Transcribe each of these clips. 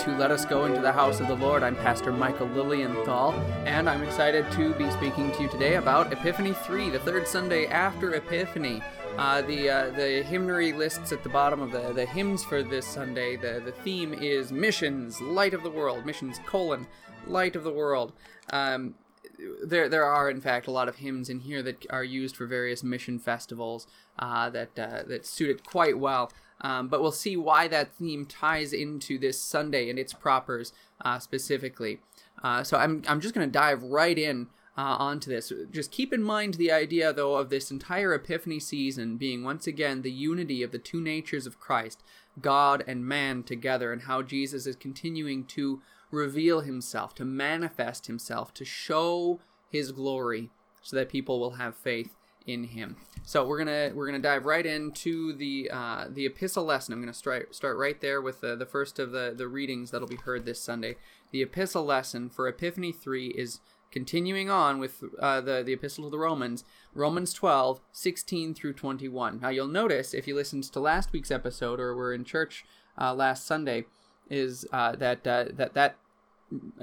to Let Us Go into the House of the Lord. I'm Pastor Michael Lilienthal, and I'm excited to be speaking to you today about Epiphany 3, the third Sunday after Epiphany. Uh, the uh, the hymnary lists at the bottom of the, the hymns for this Sunday. The, the theme is missions, light of the world. Missions colon light of the world. Um, there there are in fact a lot of hymns in here that are used for various mission festivals uh, that uh, that suit it quite well. Um, but we'll see why that theme ties into this Sunday and its propers uh, specifically. Uh, so I'm, I'm just going to dive right in uh, onto this. Just keep in mind the idea, though, of this entire Epiphany season being once again the unity of the two natures of Christ, God and man together, and how Jesus is continuing to reveal himself, to manifest himself, to show his glory so that people will have faith in him. So we're gonna we're gonna dive right into the uh, the epistle lesson. I'm gonna start start right there with the, the first of the the readings that'll be heard this Sunday. The epistle lesson for Epiphany three is continuing on with uh, the the epistle to the Romans, Romans 12, 16 through 21. Now you'll notice if you listened to last week's episode or were in church uh, last Sunday, is uh, that uh, that that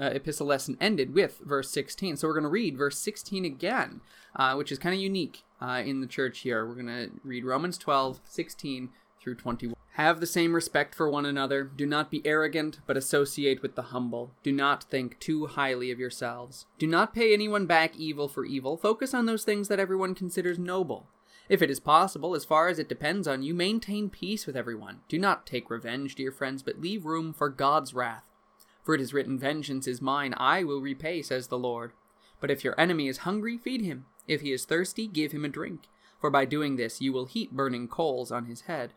uh, epistle lesson ended with verse 16. So we're going to read verse 16 again, uh, which is kind of unique uh, in the church here. We're going to read Romans 12, 16 through 21. Have the same respect for one another. Do not be arrogant, but associate with the humble. Do not think too highly of yourselves. Do not pay anyone back evil for evil. Focus on those things that everyone considers noble. If it is possible, as far as it depends on you, maintain peace with everyone. Do not take revenge, dear friends, but leave room for God's wrath. For it is written, Vengeance is mine, I will repay, says the Lord. But if your enemy is hungry, feed him. If he is thirsty, give him a drink. For by doing this, you will heap burning coals on his head.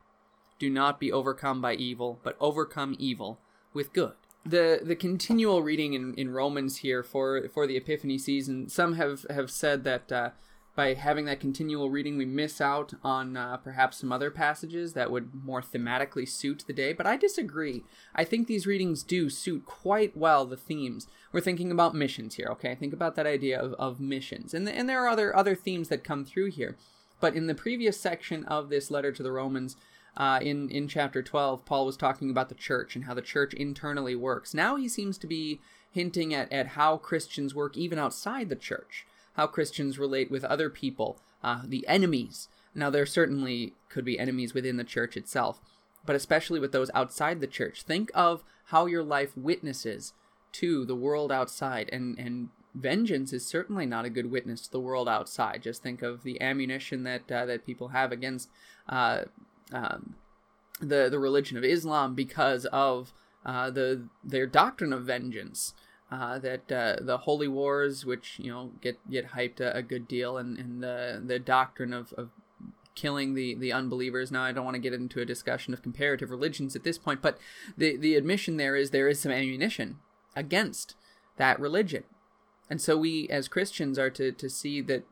Do not be overcome by evil, but overcome evil with good. The the continual reading in, in Romans here for for the Epiphany season, some have, have said that uh, by having that continual reading, we miss out on uh, perhaps some other passages that would more thematically suit the day. But I disagree. I think these readings do suit quite well the themes. We're thinking about missions here, okay? Think about that idea of, of missions. And, and there are other, other themes that come through here. But in the previous section of this letter to the Romans, uh, in in chapter 12 paul was talking about the church and how the church internally works now he seems to be hinting at, at how christians work even outside the church how Christians relate with other people, uh, the enemies. Now, there certainly could be enemies within the church itself, but especially with those outside the church. Think of how your life witnesses to the world outside, and, and vengeance is certainly not a good witness to the world outside. Just think of the ammunition that uh, that people have against uh, um, the the religion of Islam because of uh, the their doctrine of vengeance uh, that uh, the holy wars, which you know get get hyped a, a good deal, and, and the the doctrine of, of killing the the unbelievers. Now, I don't want to get into a discussion of comparative religions at this point, but the the admission there is there is some ammunition against that religion, and so we as Christians are to to see that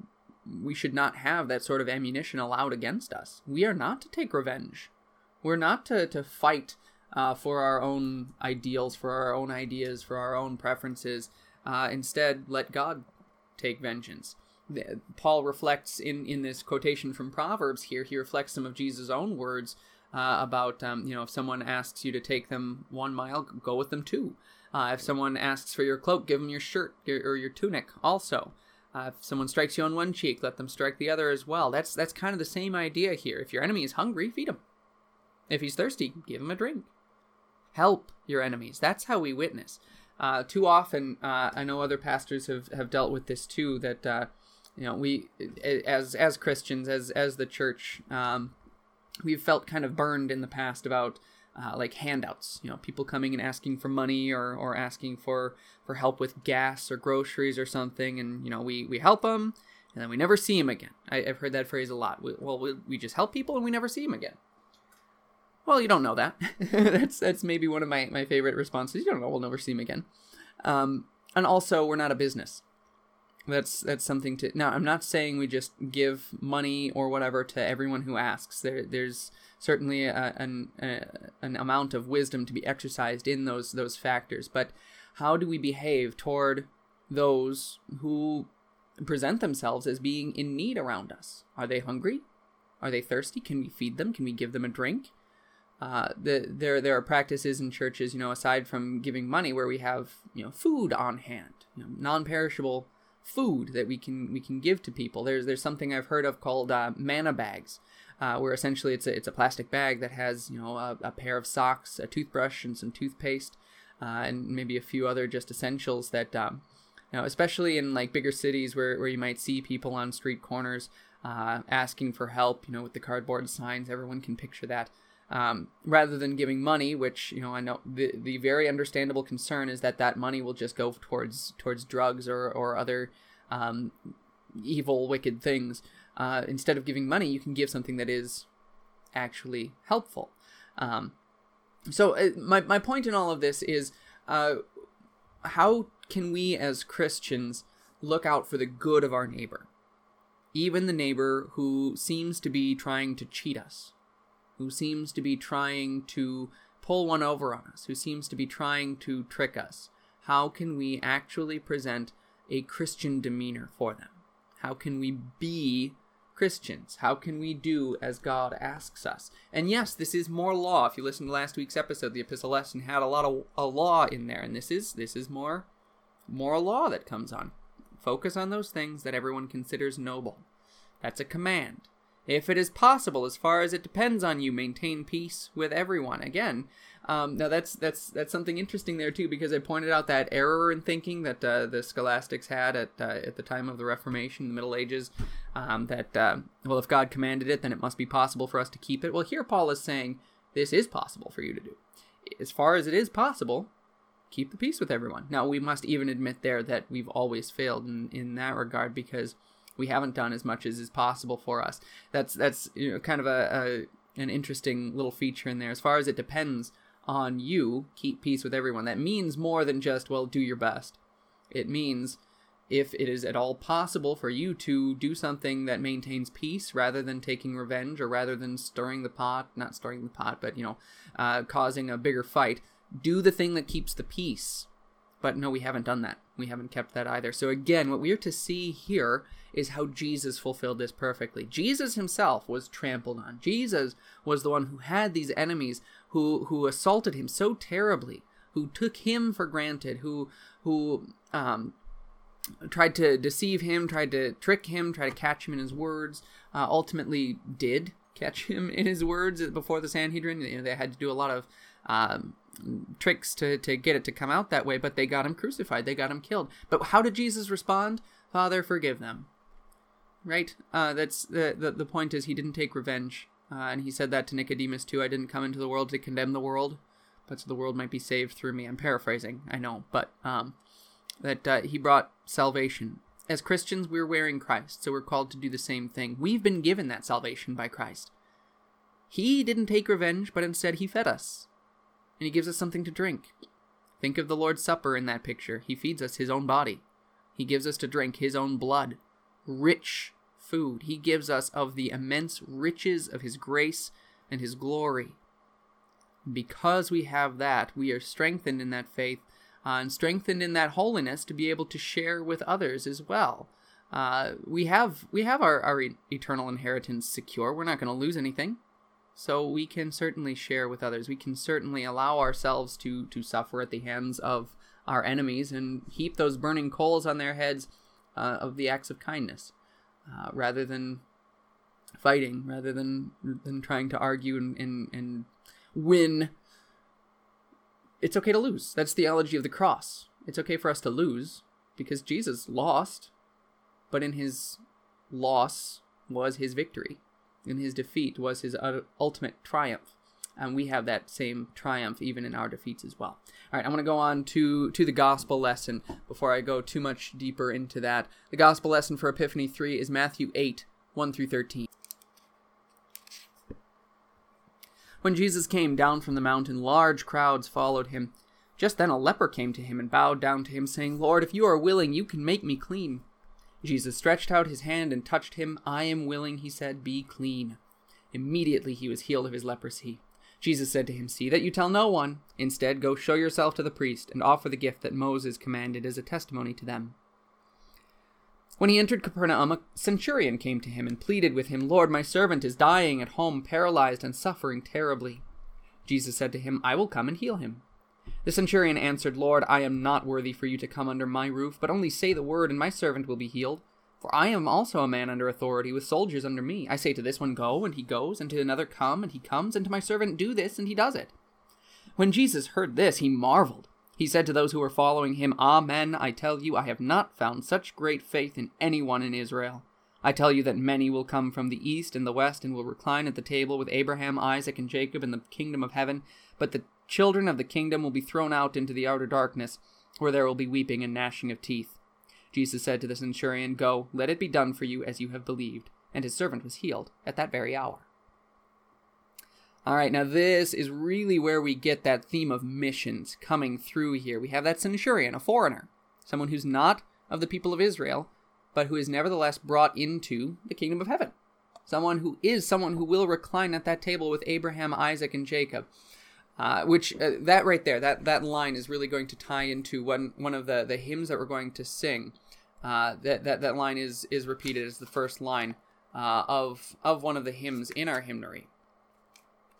we should not have that sort of ammunition allowed against us. We are not to take revenge. We're not to to fight uh, for our own ideals, for our own ideas, for our own preferences. Uh, instead, let God take vengeance. Paul reflects in, in this quotation from Proverbs here, he reflects some of Jesus' own words uh, about, um, you know, if someone asks you to take them one mile, go with them two. Uh, if someone asks for your cloak, give them your shirt or your tunic also. Uh, if someone strikes you on one cheek, let them strike the other as well. That's that's kind of the same idea here. If your enemy is hungry, feed him. If he's thirsty, give him a drink help your enemies. That's how we witness. Uh, too often, uh, I know other pastors have, have dealt with this too. That uh, you know, we as as Christians, as as the church, um, we've felt kind of burned in the past about uh, like handouts. You know, people coming and asking for money or or asking for for help with gas or groceries or something, and you know, we we help them. And then we never see them again. I, have heard that phrase a lot. We, well, we, we just help people and we never see them again. Well, you don't know that. that's that's maybe one of my, my favorite responses. You don't know. We'll never see him again. Um, and also, we're not a business. That's that's something to. Now, I'm not saying we just give money or whatever to everyone who asks. There, there's certainly a, an a, an amount of wisdom to be exercised in those those factors. But how do we behave toward those who present themselves as being in need around us? Are they hungry? Are they thirsty? Can we feed them? Can we give them a drink? Uh, the, there there are practices in churches, you know, aside from giving money, where we have you know food on hand, you know, non-perishable food that we can we can give to people. There's there's something I've heard of called uh, manna bags, uh, where essentially it's a it's a plastic bag that has you know a, a pair of socks, a toothbrush, and some toothpaste, uh, and maybe a few other just essentials that. Um, you know, especially in like bigger cities where, where you might see people on street corners uh, asking for help, you know, with the cardboard signs, everyone can picture that um, rather than giving money, which you know I know the the very understandable concern is that that money will just go towards towards drugs or or other um, evil wicked things. Uh, instead of giving money, you can give something that is actually helpful. Um, so uh, my my point in all of this is uh, how can we as Christians look out for the good of our neighbor, even the neighbor who seems to be trying to cheat us who seems to be trying to pull one over on us, who seems to be trying to trick us? How can we actually present a Christian demeanor for them? How can we be Christians? How can we do as God asks us? And yes, this is more law. If you listen to last week's episode, the epistle lesson had a lot of a law in there, and this is this is more more law that comes on. Focus on those things that everyone considers noble. That's a command. If it is possible, as far as it depends on you, maintain peace with everyone. Again, um, now that's that's that's something interesting there too, because I pointed out that error in thinking that uh, the scholastics had at uh, at the time of the Reformation, the Middle Ages. Um, that uh, well, if God commanded it, then it must be possible for us to keep it. Well, here Paul is saying this is possible for you to do, as far as it is possible. Keep the peace with everyone. Now we must even admit there that we've always failed in in that regard because we haven't done as much as is possible for us. That's that's you know, kind of a, a an interesting little feature in there. As far as it depends on you, keep peace with everyone. That means more than just well, do your best. It means if it is at all possible for you to do something that maintains peace rather than taking revenge or rather than stirring the pot, not stirring the pot, but you know, uh, causing a bigger fight, do the thing that keeps the peace. But no, we haven't done that. We haven't kept that either. So again, what we are to see here is how Jesus fulfilled this perfectly. Jesus himself was trampled on. Jesus was the one who had these enemies who who assaulted him so terribly, who took him for granted, who who um, tried to deceive him, tried to trick him, tried to catch him in his words. Uh, ultimately, did catch him in his words before the Sanhedrin. You know, they had to do a lot of um, tricks to, to get it to come out that way, but they got him crucified. They got him killed. But how did Jesus respond? Father, forgive them right? Uh, that's the, the the point is he didn't take revenge, uh, and he said that to Nicodemus too. I didn't come into the world to condemn the world, but so the world might be saved through me. I'm paraphrasing, I know, but um, that uh, he brought salvation. As Christians, we're wearing Christ, so we're called to do the same thing. We've been given that salvation by Christ. He didn't take revenge, but instead he fed us, and he gives us something to drink. Think of the Lord's Supper in that picture. He feeds us his own body. He gives us to drink his own blood rich food. He gives us of the immense riches of His grace and His glory. Because we have that, we are strengthened in that faith uh, and strengthened in that holiness to be able to share with others as well. Uh, we have we have our, our eternal inheritance secure. We're not going to lose anything, so we can certainly share with others. We can certainly allow ourselves to to suffer at the hands of our enemies and heap those burning coals on their heads uh, of the acts of kindness, uh, rather than fighting, rather than than trying to argue and, and, and win. It's okay to lose. That's the theology of the cross. It's okay for us to lose because Jesus lost, but in his loss was his victory. In his defeat was his ultimate triumph and we have that same triumph even in our defeats as well. All right, I'm going to go on to to the gospel lesson before I go too much deeper into that. The gospel lesson for Epiphany 3 is Matthew 8, 1 through 13. When Jesus came down from the mountain, large crowds followed him. Just then a leper came to him and bowed down to him, saying, Lord, if you are willing, you can make me clean. Jesus stretched out his hand and touched him. I am willing, he said, be clean. Immediately he was healed of his leprosy. Jesus said to him, See that you tell no one. Instead, go show yourself to the priest and offer the gift that Moses commanded as a testimony to them. When he entered Capernaum, a centurion came to him and pleaded with him, Lord, my servant is dying at home, paralyzed and suffering terribly. Jesus said to him, I will come and heal him. The centurion answered, Lord, I am not worthy for you to come under my roof, but only say the word, and my servant will be healed. For I am also a man under authority, with soldiers under me. I say to this one, Go, and he goes, and to another, Come, and he comes, and to my servant, Do this, and he does it. When Jesus heard this, he marveled. He said to those who were following him, Amen, I tell you, I have not found such great faith in anyone in Israel. I tell you that many will come from the east and the west and will recline at the table with Abraham, Isaac, and Jacob in the kingdom of heaven, but the children of the kingdom will be thrown out into the outer darkness, where there will be weeping and gnashing of teeth. Jesus said to the centurion, Go, let it be done for you as you have believed. And his servant was healed at that very hour. All right, now this is really where we get that theme of missions coming through here. We have that centurion, a foreigner, someone who's not of the people of Israel, but who is nevertheless brought into the kingdom of heaven. Someone who is someone who will recline at that table with Abraham, Isaac, and Jacob. Uh, which uh, that right there, that that line is really going to tie into one one of the the hymns that we're going to sing. Uh, that that that line is is repeated as the first line uh, of of one of the hymns in our hymnary.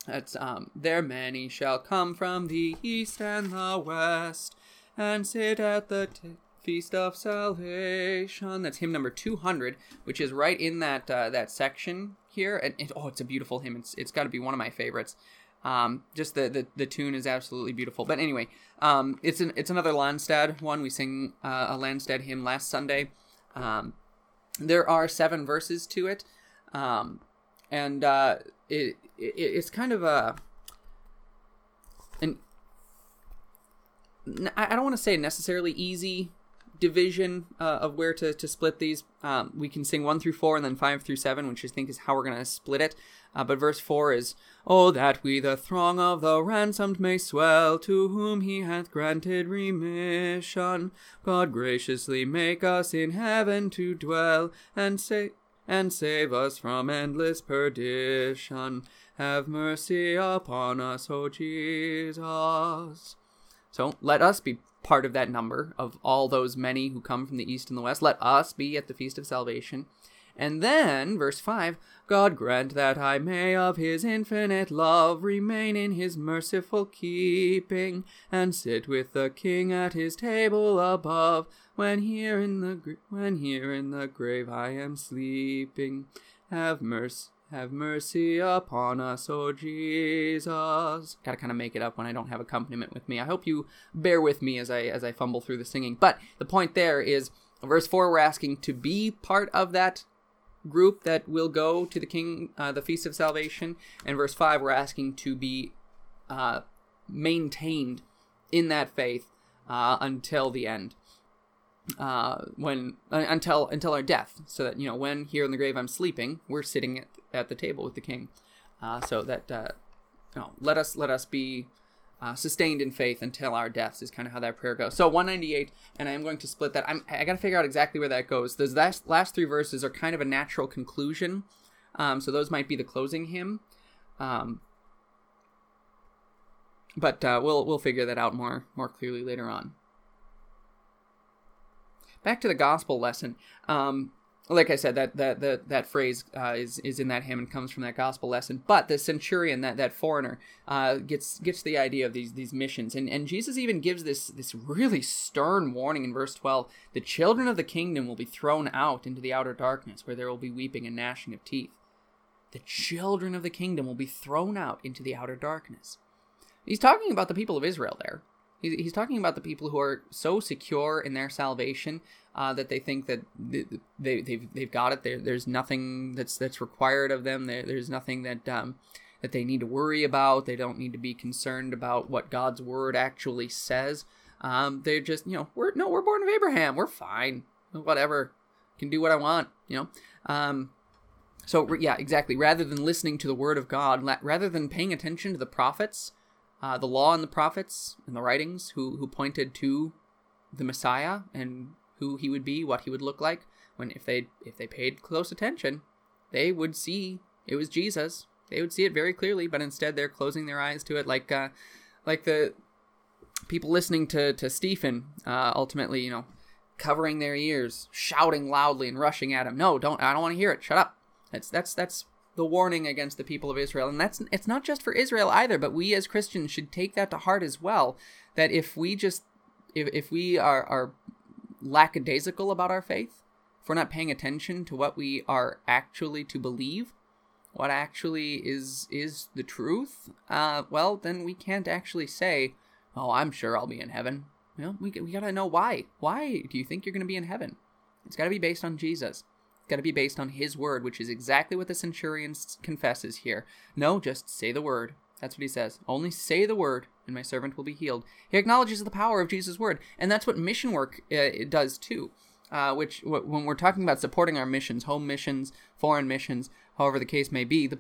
That's um, there many shall come from the east and the west and sit at the t- feast of salvation. That's hymn number two hundred, which is right in that uh, that section here. And it, oh, it's a beautiful hymn. It's it's got to be one of my favorites. Um, just the, the the tune is absolutely beautiful. But anyway, um, it's an it's another Landstad one. We sing uh, a Landstad hymn last Sunday. Um, there are seven verses to it, um, and uh, it, it it's kind of a an I don't want to say necessarily easy division uh, of where to, to split these. Um, we can sing 1 through 4 and then 5 through 7, which I think is how we're going to split it. Uh, but verse 4 is, Oh, that we the throng of the ransomed may swell, to whom he hath granted remission. God graciously make us in heaven to dwell, and say, and save us from endless perdition. Have mercy upon us, O Jesus. So let us be part of that number of all those many who come from the east and the west. Let us be at the feast of salvation. And then, verse 5 God grant that I may of his infinite love remain in his merciful keeping, and sit with the king at his table above, when here in the, when here in the grave I am sleeping. Have mercy. Have mercy upon us, O Jesus. Gotta kind of make it up when I don't have accompaniment with me. I hope you bear with me as I as I fumble through the singing. But the point there is, verse four, we're asking to be part of that group that will go to the King, uh, the Feast of Salvation, and verse five, we're asking to be uh, maintained in that faith uh, until the end. Uh, when uh, until until our death, so that you know when here in the grave I'm sleeping, we're sitting at, at the table with the King. Uh, so that you know, let us let us be uh, sustained in faith until our deaths is kind of how that prayer goes. So 198, and I'm going to split that. I'm I got to figure out exactly where that goes. Those last last three verses are kind of a natural conclusion. Um, so those might be the closing hymn. Um, but uh, we'll we'll figure that out more more clearly later on back to the gospel lesson. Um, like I said, that that that, that phrase uh, is is in that hymn and comes from that gospel lesson. But the centurion, that that foreigner, uh, gets gets the idea of these these missions, and and Jesus even gives this this really stern warning in verse twelve: the children of the kingdom will be thrown out into the outer darkness, where there will be weeping and gnashing of teeth. The children of the kingdom will be thrown out into the outer darkness. He's talking about the people of Israel there. He's talking about the people who are so secure in their salvation uh, that they think that they, they, they've, they've got it. There, there's nothing that's that's required of them. There, there's nothing that um, that they need to worry about. They don't need to be concerned about what God's word actually says. Um, they're just, you know, we're no, we're born of Abraham. We're fine. Whatever, can do what I want. You know. Um, so yeah, exactly. Rather than listening to the word of God, rather than paying attention to the prophets uh, the law and the prophets and the writings who, who pointed to the Messiah and who he would be, what he would look like. When if they if they paid close attention, they would see it was Jesus. They would see it very clearly, but instead they're closing their eyes to it, like uh, like the people listening to to Stephen. Uh, ultimately, you know, covering their ears, shouting loudly and rushing at him. No, don't! I don't want to hear it. Shut up. That's that's that's the warning against the people of Israel. And that's it's not just for Israel either, but we as Christians should take that to heart as well. That if we just if, if we are, are lackadaisical about our faith, if we're not paying attention to what we are actually to believe, what actually is is the truth, uh, well, then we can't actually say, "Oh, I'm sure I'll be in heaven." You know, we we gotta know why. Why do you think you're gonna be in heaven? It's got to be based on Jesus got to be based on his word, which is exactly what the centurion confesses here. No, just say the word. That's what he says. Only say the word, and my servant will be healed. He acknowledges the power of Jesus' word, and that's what mission work uh, does too. Uh, which, w- when we're talking about supporting our missions, home missions, foreign missions, however the case may be, the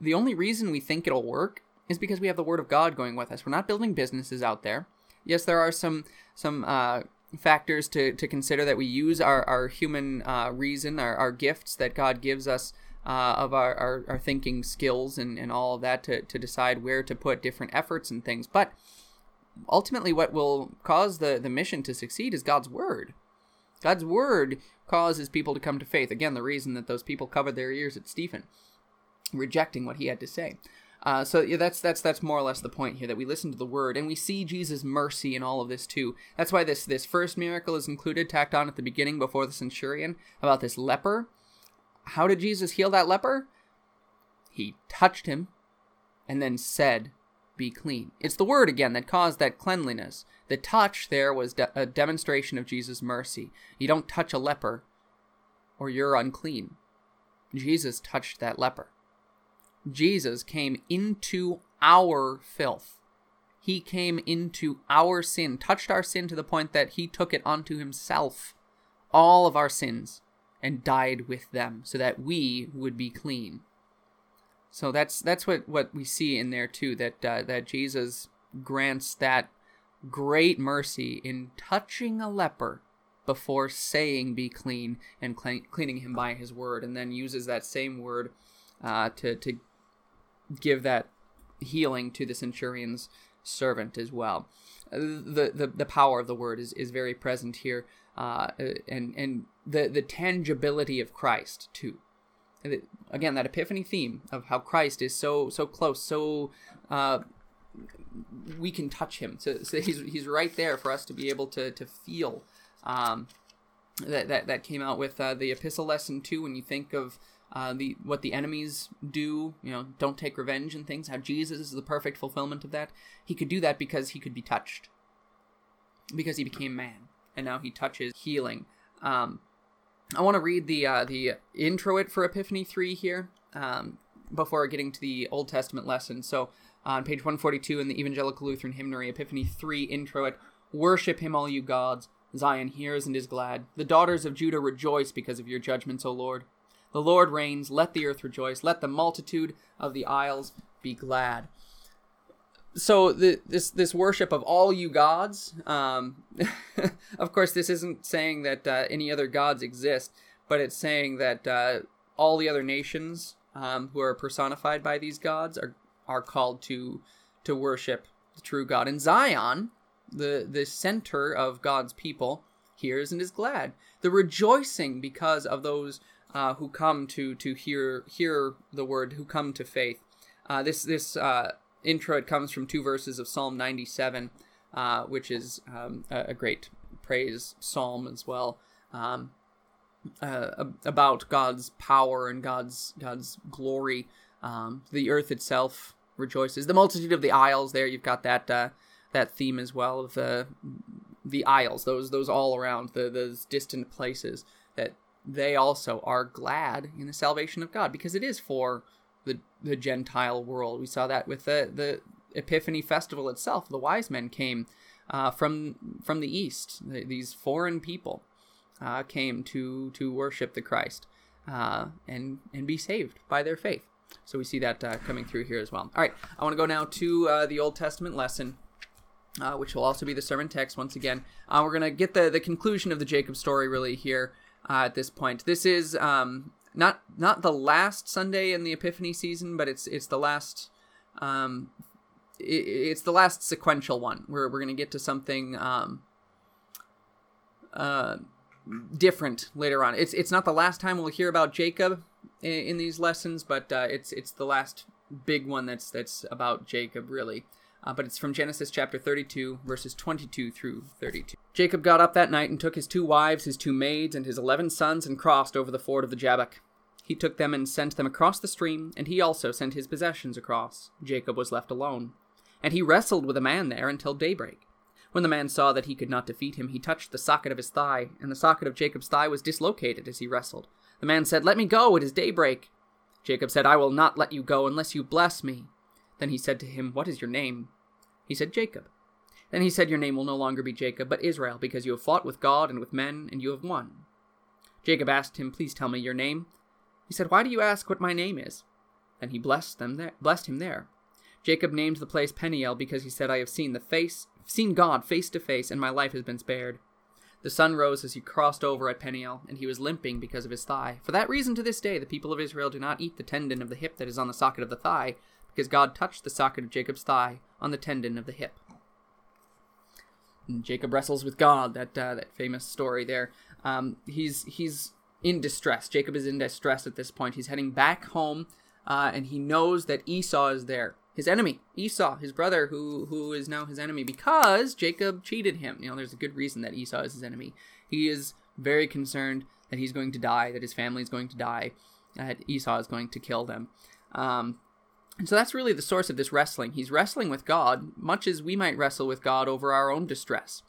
the only reason we think it'll work is because we have the word of God going with us. We're not building businesses out there. Yes, there are some some uh, factors to, to consider that we use our, our human uh, reason, our, our gifts that God gives us uh, of our, our, our, thinking skills and, and all of that to, to decide where to put different efforts and things. But ultimately, what will cause the, the mission to succeed is God's Word. God's Word causes people to come to faith. Again, the reason that those people covered their ears at Stephen, rejecting what he had to say. Uh, so yeah, that's that's that's more or less the point here that we listen to the word and we see Jesus' mercy in all of this too. That's why this this first miracle is included, tacked on at the beginning before the centurion about this leper. How did Jesus heal that leper? He touched him, and then said, "Be clean." It's the word again that caused that cleanliness. The touch there was de- a demonstration of Jesus' mercy. You don't touch a leper, or you're unclean. Jesus touched that leper. Jesus came into our filth. He came into our sin, touched our sin to the point that he took it onto himself, all of our sins, and died with them so that we would be clean. So that's that's what, what we see in there too that uh, that Jesus grants that great mercy in touching a leper before saying be clean and cleaning him by his word and then uses that same word uh, to, to give that healing to the centurion's servant as well. The, the, the power of the word is, is very present here, uh, and, and the, the tangibility of Christ, too. Again, that epiphany theme of how Christ is so so close, so uh, we can touch him. So, so, he's he's right there for us to be able to to feel. Um, that, that that came out with uh, the epistle lesson too. When you think of uh, the what the enemies do, you know, don't take revenge and things. How Jesus is the perfect fulfillment of that. He could do that because he could be touched, because he became man, and now he touches healing. Um, I want to read the uh, the introit for Epiphany three here um, before getting to the Old Testament lesson. So on page 142 in the Evangelical Lutheran Hymnary, Epiphany three introit: Worship him, all you gods. Zion hears and is glad. The daughters of Judah rejoice because of your judgments, O Lord. The Lord reigns, let the earth rejoice, let the multitude of the isles be glad. So the, this this worship of all you gods, um, of course, this isn't saying that uh, any other gods exist, but it's saying that uh, all the other nations um, who are personified by these gods are are called to to worship the true God. And Zion, the the center of God's people, hears and is glad. The rejoicing because of those uh, who come to to hear hear the word, who come to faith. Uh, this this uh, introit comes from two verses of Psalm 97, uh, which is um, a, a, great praise psalm as well. Um, uh, about God's power and God's God's glory. Um, the earth itself rejoices. The multitude of the isles. There, you've got that uh, that theme as well of the the isles. Those those all around the those distant places they also are glad in the salvation of God because it is for the the Gentile world. We saw that with the the Epiphany festival itself. The wise men came uh, from from the east. These foreign people uh, came to to worship the Christ uh, and and be saved by their faith. So we see that uh, coming through here as well. All right, I want to go now to uh, the Old Testament lesson. Uh, which will also be the sermon text once again. we're going to get the, the conclusion of the Jacob story really here uh, at this point. This is um, not not the last Sunday in the Epiphany season, but it's it's the last um, it, it's the last sequential one. We're we're gonna get to something um, uh, different later on. It's it's not the last time we'll hear about Jacob in, in these lessons, but uh, it's it's the last big one that's that's about Jacob really. Uh, but it's from Genesis chapter 32, verses 22 through 32. Jacob got up that night and took his two wives, his two maids, and his eleven sons and crossed over the ford of the Jabbok. He took them and sent them across the stream, and he also sent his possessions across. Jacob was left alone. And he wrestled with a man there until daybreak. When the man saw that he could not defeat him, he touched the socket of his thigh, and the socket of Jacob's thigh was dislocated as he wrestled. The man said, Let me go, it is daybreak. Jacob said, I will not let you go unless you bless me. Then he said to him, What is your name? He said, Jacob. Then he said, Your name will no longer be Jacob, but Israel, because you have fought with God and with men, and you have won. Jacob asked him, Please tell me your name. He said, Why do you ask what my name is? Then he blessed them there, blessed him there. Jacob named the place Peniel because he said, I have seen the face, seen God face to face, and my life has been spared. The sun rose as he crossed over at Peniel, and he was limping because of his thigh. For that reason, to this day, the people of Israel do not eat the tendon of the hip that is on the socket of the thigh, because God touched the socket of Jacob's thigh on the tendon of the hip. And Jacob wrestles with God. That uh, that famous story there. Um, he's he's in distress. Jacob is in distress at this point. He's heading back home, uh, and he knows that Esau is there, his enemy, Esau, his brother, who who is now his enemy because Jacob cheated him. You know, there's a good reason that Esau is his enemy. He is very concerned that he's going to die, that his family is going to die, that Esau is going to kill them. Um, and so that's really the source of this wrestling. He's wrestling with God, much as we might wrestle with God over our own distress.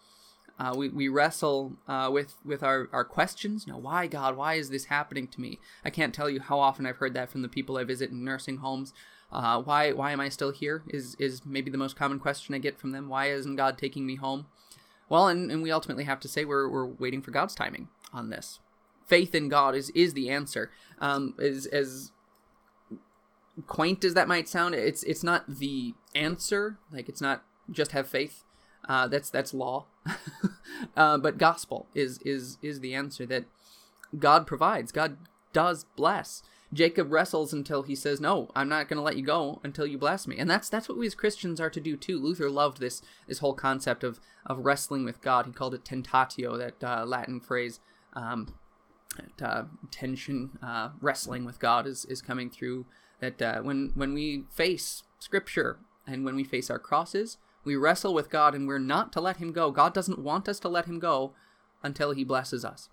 Uh, we, we wrestle uh, with, with our, our questions. Know, why, God? Why is this happening to me? I can't tell you how often I've heard that from the people I visit in nursing homes. Uh, why, why am I still here? Is, is maybe the most common question I get from them. Why isn't God taking me home? Well, and, and we ultimately have to say we're, we're waiting for God's timing on this. Faith in God is, is the answer. Um, as, as quaint as that might sound, it's it's not the answer. Like it's not just have faith. Uh, that's that's law. uh, but gospel is is is the answer that God provides. God does bless. Jacob wrestles until he says, "No, I'm not going to let you go until you bless me." And that's that's what we as Christians are to do too. Luther loved this this whole concept of of wrestling with God. He called it tentatio, that uh, Latin phrase. Um, that, uh, tension, uh, wrestling with God is is coming through that uh, when when we face Scripture and when we face our crosses, we wrestle with God, and we're not to let Him go. God doesn't want us to let Him go until He blesses us.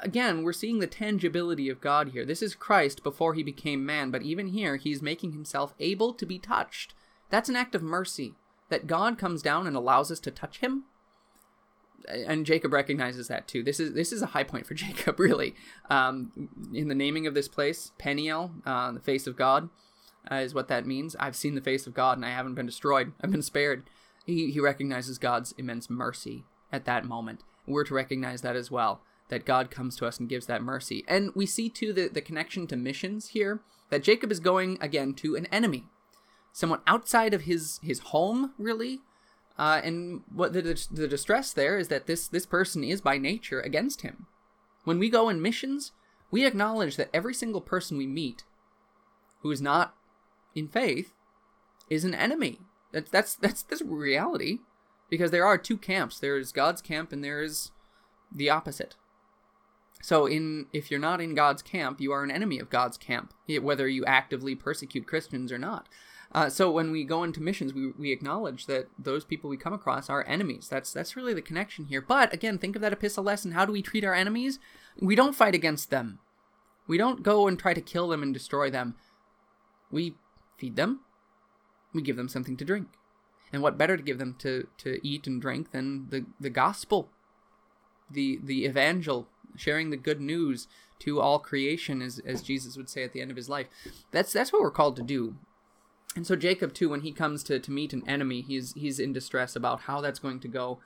Again, we're seeing the tangibility of God here. This is Christ before He became man, but even here, He's making Himself able to be touched. That's an act of mercy that God comes down and allows us to touch Him and Jacob recognizes that too. This is this is a high point for Jacob, really. Um, in the naming of this place, Peniel, uh, the face of God, uh, is what that means. I've seen the face of God, and I haven't been destroyed. I've been spared. He he recognizes God's immense mercy at that moment. We're to recognize that as well. That God comes to us and gives that mercy, and we see too the the connection to missions here. That Jacob is going again to an enemy, someone outside of his his home, really uh, and what the, the distress there is that this this person is by nature against him. When we go in missions, we acknowledge that every single person we meet who is not in faith is an enemy. That's that's that's that's reality, because there are two camps. There is God's camp and there is the opposite. So, in if you're not in God's camp, you are an enemy of God's camp, whether you actively persecute Christians or not. Uh, so when we go into missions, we, we acknowledge that those people we come across are enemies. That's that's really the connection here. But again, think of that epistle lesson. How do we treat our enemies? We don't fight against them. We don't go and try to kill them and destroy them. We feed them. We give them something to drink. And what better to give them to, to eat and drink than the, the gospel, the the evangel, sharing the good news to all creation, as, as Jesus would say at the end of his life. That's that's what we're called to do. And so Jacob too, when he comes to, to meet an enemy, he's he's in distress about how that's going to go.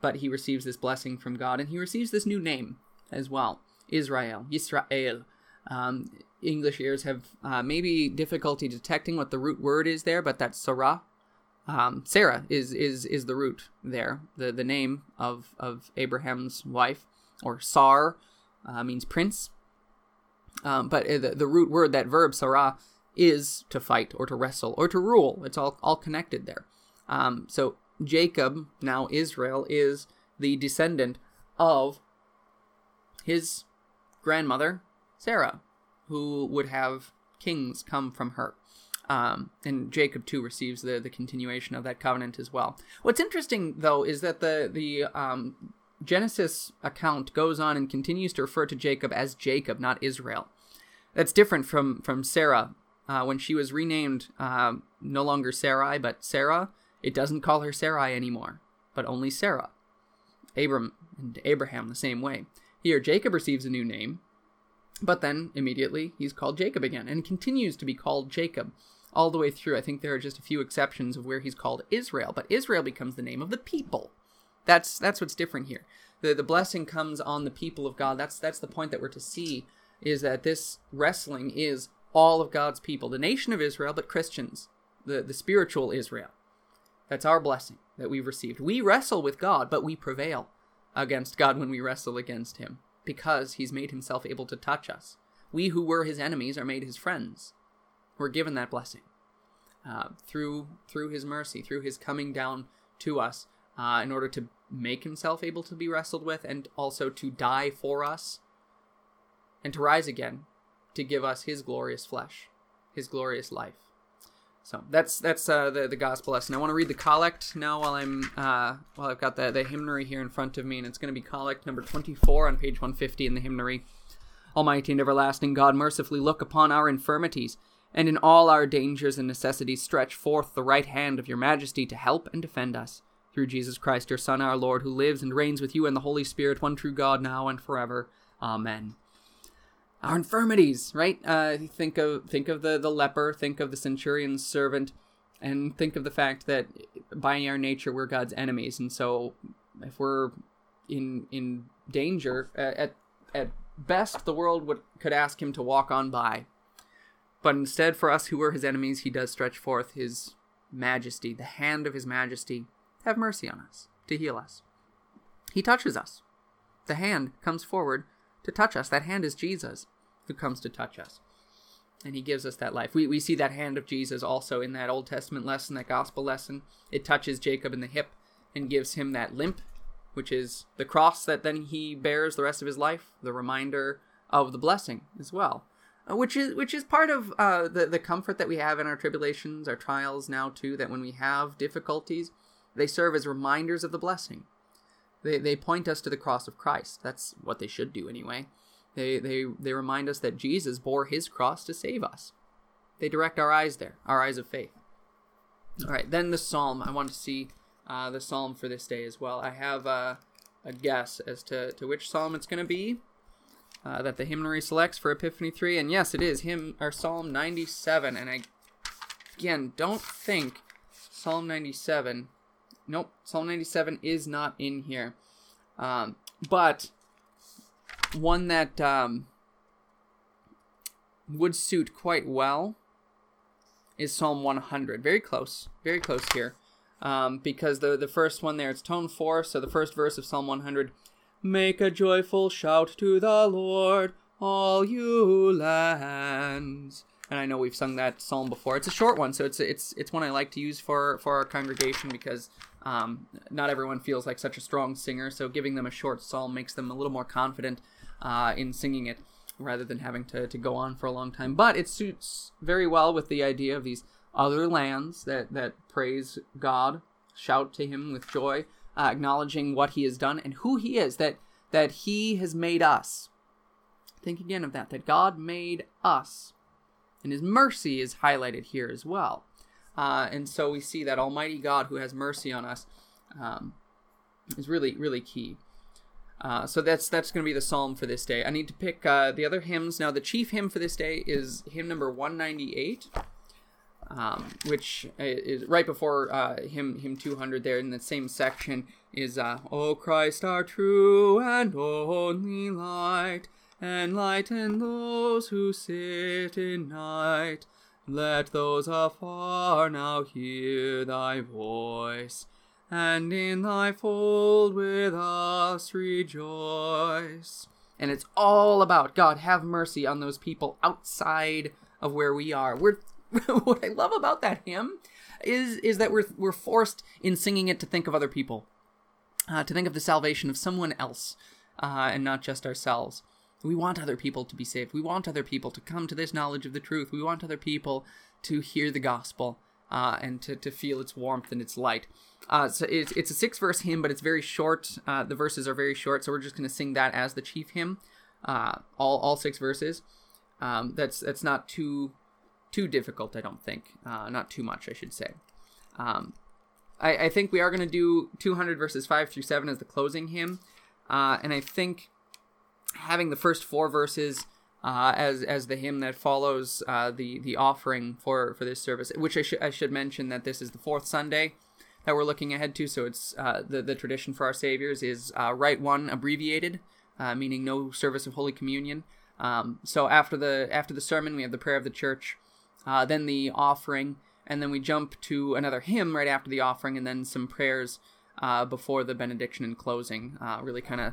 But he receives this blessing from God, and he receives this new name as well, Israel, Yisrael. Um, English ears have uh, maybe difficulty detecting what the root word is there, but that's Sarah. Um, Sarah is is is the root there, the the name of of Abraham's wife, or Sar uh, means prince. Um, but uh, the, the root word, that verb Sarah, is to fight or to wrestle or to rule. It's all, all connected there. Um, so Jacob, now Israel, is the descendant of his grandmother, Sarah, who would have kings come from her. Um, and Jacob too receives the the continuation of that covenant as well. What's interesting though is that the the um, Genesis account goes on and continues to refer to Jacob as Jacob, not Israel. That's different from from Sarah uh, when she was renamed, uh, no longer Sarai but Sarah. It doesn't call her Sarai anymore, but only Sarah. Abram and Abraham the same way. Here, Jacob receives a new name, but then immediately he's called Jacob again and continues to be called Jacob all the way through. I think there are just a few exceptions of where he's called Israel, but Israel becomes the name of the people. That's that's what's different here. The the blessing comes on the people of God. That's that's the point that we're to see is that this wrestling is all of God's people, the nation of Israel, but Christians, the the spiritual Israel. That's our blessing that we've received. We wrestle with God, but we prevail against God when we wrestle against him because he's made himself able to touch us. We who were his enemies are made his friends. We're given that blessing uh, through through his mercy, through his coming down to us uh, in order to make himself able to be wrestled with, and also to die for us, and to rise again to give us his glorious flesh, his glorious life. So that's that's uh, the the gospel lesson. I want to read the collect now while I'm uh, while I've got the the hymnary here in front of me, and it's going to be collect number 24 on page 150 in the hymnary. Almighty and everlasting God, mercifully look upon our infirmities, and in all our dangers and necessities stretch forth the right hand of your Majesty to help and defend us. Through Jesus Christ, your Son, our Lord, who lives and reigns with you and the Holy Spirit, one true God, now and forever. Amen our infirmities, right? Uh, think of think of the the leper, think of the centurion's servant, and think of the fact that by our nature we're God's enemies, and so if we're in in danger, at at best the world would could ask him to walk on by, but instead for us who were his enemies, he does stretch forth his majesty, the hand of his majesty, have mercy on us, to heal us. He touches us. The hand comes forward to touch us. That hand is Jesus who comes to touch us. And he gives us that life. We, we see that hand of Jesus also in that Old Testament lesson, that gospel lesson. It touches Jacob in the hip and gives him that limp, which is the cross that then he bears the rest of his life, the reminder of the blessing as well. Uh, which is which is part of uh, the the comfort that we have in our tribulations, our trials now too. That when we have difficulties, they serve as reminders of the blessing. They they point us to the cross of Christ. That's what they should do anyway. They, they, they remind us that Jesus bore his cross to save us. They direct our eyes there, our eyes of faith. All right, then the psalm. I want to see uh, the psalm for this day as well. I have uh, a guess as to, to which psalm it's going to be uh, that the hymnary selects for Epiphany 3. And yes, it is hymn or Psalm 97. And I, again, don't think Psalm 97. Nope, Psalm 97 is not in here. Um, but one that um, would suit quite well is Psalm 100. Very close, very close here. Um, because the the first one there, it's tone four. So the first verse of Psalm 100, make a joyful shout to the Lord, all you lands. And I know we've sung that psalm before. It's a short one, so it's it's it's one I like to use for for our congregation because um, not everyone feels like such a strong singer. So giving them a short psalm makes them a little more confident uh, in singing it rather than having to, to go on for a long time. But it suits very well with the idea of these other lands that, that praise God, shout to Him with joy, uh, acknowledging what He has done and who He is, that, that He has made us. Think again of that, that God made us. And His mercy is highlighted here as well. Uh, and so we see that Almighty God who has mercy on us um, is really, really key. Uh, so that's that's going to be the psalm for this day. I need to pick uh, the other hymns. Now, the chief hymn for this day is hymn number 198, um, which is right before uh, hymn hymn 200. There in the same section is uh, "O Christ, our true and only light, enlighten those who sit in night. Let those afar now hear Thy voice." And in thy fold with us rejoice. And it's all about God, have mercy on those people outside of where we are. We're what I love about that hymn is is that we're we're forced in singing it to think of other people, uh, to think of the salvation of someone else, uh, and not just ourselves. We want other people to be saved. We want other people to come to this knowledge of the truth. We want other people to hear the gospel uh, and to, to feel its warmth and its light. Uh, so it's, it's a six verse hymn, but it's very short. Uh, the verses are very short, so we're just going to sing that as the chief hymn, uh, all all six verses. Um, that's that's not too too difficult, I don't think. Uh, not too much, I should say. Um, I, I think we are going to do 200 verses five through seven as the closing hymn, uh, and I think having the first four verses uh, as as the hymn that follows uh, the the offering for for this service. Which I should I should mention that this is the fourth Sunday that we're looking ahead to. So it's uh, the the tradition for our saviors is uh, one abbreviated, uh, meaning no service of Holy Communion. Um, so after the after the sermon, we have the prayer of the church, uh, then the offering, and then we jump to another hymn right after the offering, and then some prayers before the benediction and closing. really kind of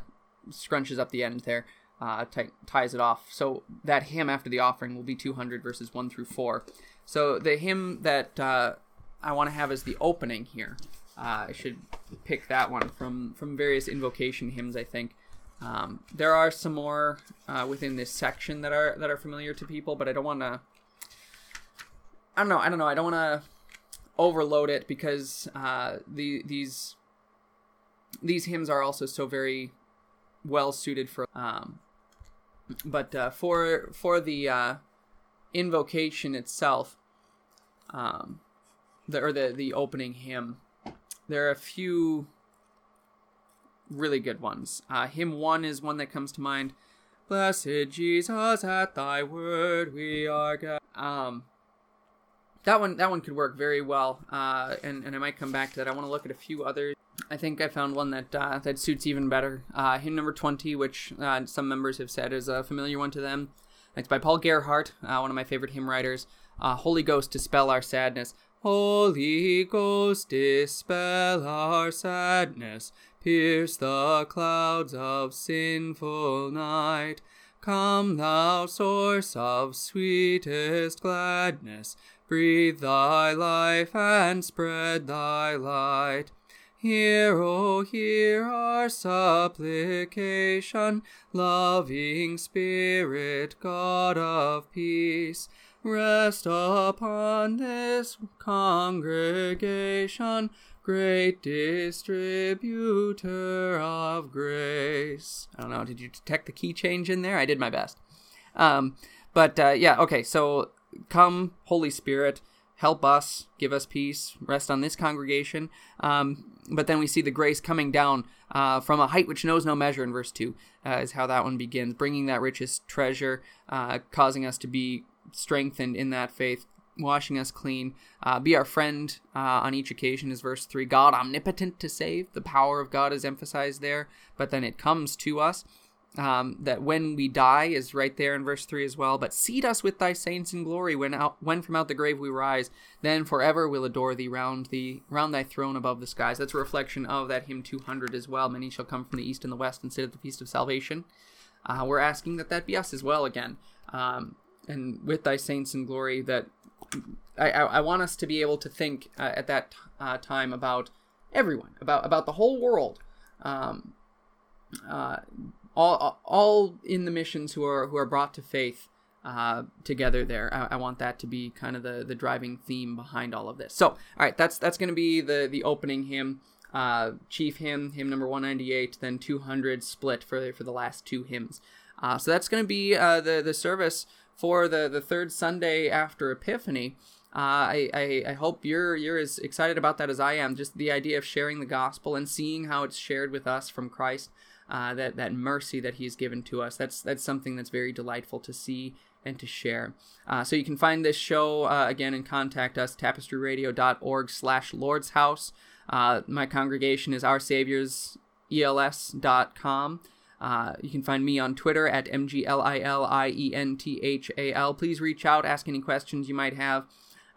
scrunches up the end there uh, t- ties it off. So that hymn after the offering will be 200 verses 1 through 4. So the hymn that uh, I want to have as the opening here, uh, I should pick that one from, from various invocation hymns, I think. Um, there are some more uh, within this section that are that are familiar to people, but I don't want to. I don't know. I don't know. I don't want to overload it because uh, the these these hymns are also so very well suited for um, but uh, for for the uh, invocation itself, um, the or the the opening hymn, there are a few really good ones. Uh, hymn one is one that comes to mind. Blessed Jesus, at Thy word we are. God. Um, that one that one could work very well, uh, and and I might come back to that. I want to look at a few others. I think I found one that uh, that suits even better. Uh, hymn number twenty, which uh, some members have said is a familiar one to them. It's by Paul Gerhardt, uh, one of my favorite hymn writers. Uh, Holy Ghost, dispel our sadness. Holy Ghost, dispel our sadness. Pierce the clouds of sinful night. Come, thou source of sweetest gladness. Breathe thy life and spread thy light. Hear, O hear our supplication, loving Spirit, God of peace. Rest upon this congregation, great distributor of grace. I don't know, did you detect the key change in there? I did my best. Um, but uh, yeah, okay, so come, Holy Spirit help us, give us peace, rest on this congregation. Um, but then we see the grace coming down uh, from a height which knows no measure in verse 2, uh, is how that one begins, bringing that richest treasure, uh, causing us to be strengthened in that faith, washing us clean. Uh, be our friend uh, on each occasion is verse 3. God omnipotent to save. The power of God is emphasized there, but then it comes to us um, that when we die is right there in verse 3 as well. But seat us with thy saints in glory when out, when from out the grave we rise. Then forever we'll adore thee round thee round thy throne above the skies. That's a reflection of that hymn 200 as well. Many shall come from the east and the west and sit at the feast of salvation. Uh, we're asking that that be us as well again. Um, and with thy saints in glory, that I, I, I want us to be able to think uh, at that uh, time about everyone, about about the whole world. Um, uh, all all in the missions who are who are brought to faith uh, together there. I, I, want that to be kind of the the driving theme behind all of this. So, all right, that's that's going to be the the opening hymn, uh, chief hymn, hymn number 198, then 200 split for for the last two hymns. Uh, so that's going to be uh, the the service for the the third Sunday after Epiphany. Uh, I, I, I hope you're you're as excited about that as I am. Just the idea of sharing the gospel and seeing how it's shared with us from Christ uh, that that mercy that He's given to us. That's that's something that's very delightful to see and to share. Uh, so you can find this show uh, again and contact us tapestryradio.org slash Lord's House. Uh, my congregation is Our Saviors els.com. Uh, you can find me on Twitter at mglienthal. Please reach out, ask any questions you might have.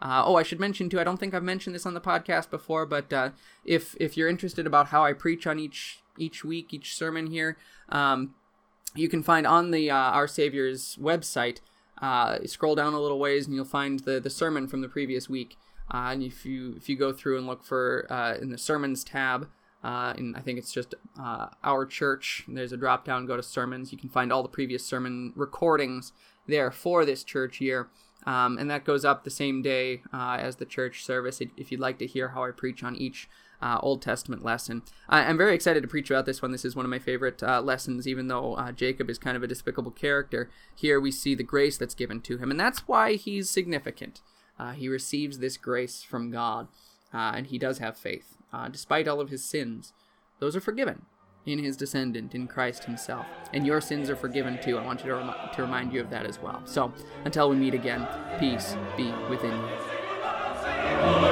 Uh, oh, I should mention too. I don't think I've mentioned this on the podcast before, but uh, if if you're interested about how I preach on each each week, each sermon here. Um, you can find on the uh, Our Savior's website. Uh, scroll down a little ways, and you'll find the the sermon from the previous week. Uh, and if you if you go through and look for uh, in the sermons tab, Uh, and I think it's just uh, our church. There's a drop down, go to sermons. You can find all the previous sermon recordings there for this church year. Um, and that goes up the same day uh, as the church service if you'd like to hear how I preach on each uh, Old Testament lesson. I, am very excited to preach about this one. This is one of my favorite uh, lessons, even though uh, Jacob is kind of a despicable character. Here we see the grace that's given to him, and that's why he's significant. Uh, he receives this grace from God, uh, and he does have faith. despite all of his sins, those are forgiven in his descendant, in Christ himself. And your sins are forgiven too. I want you to, rem- to remind you of that as well. So, until we meet again, peace be within you.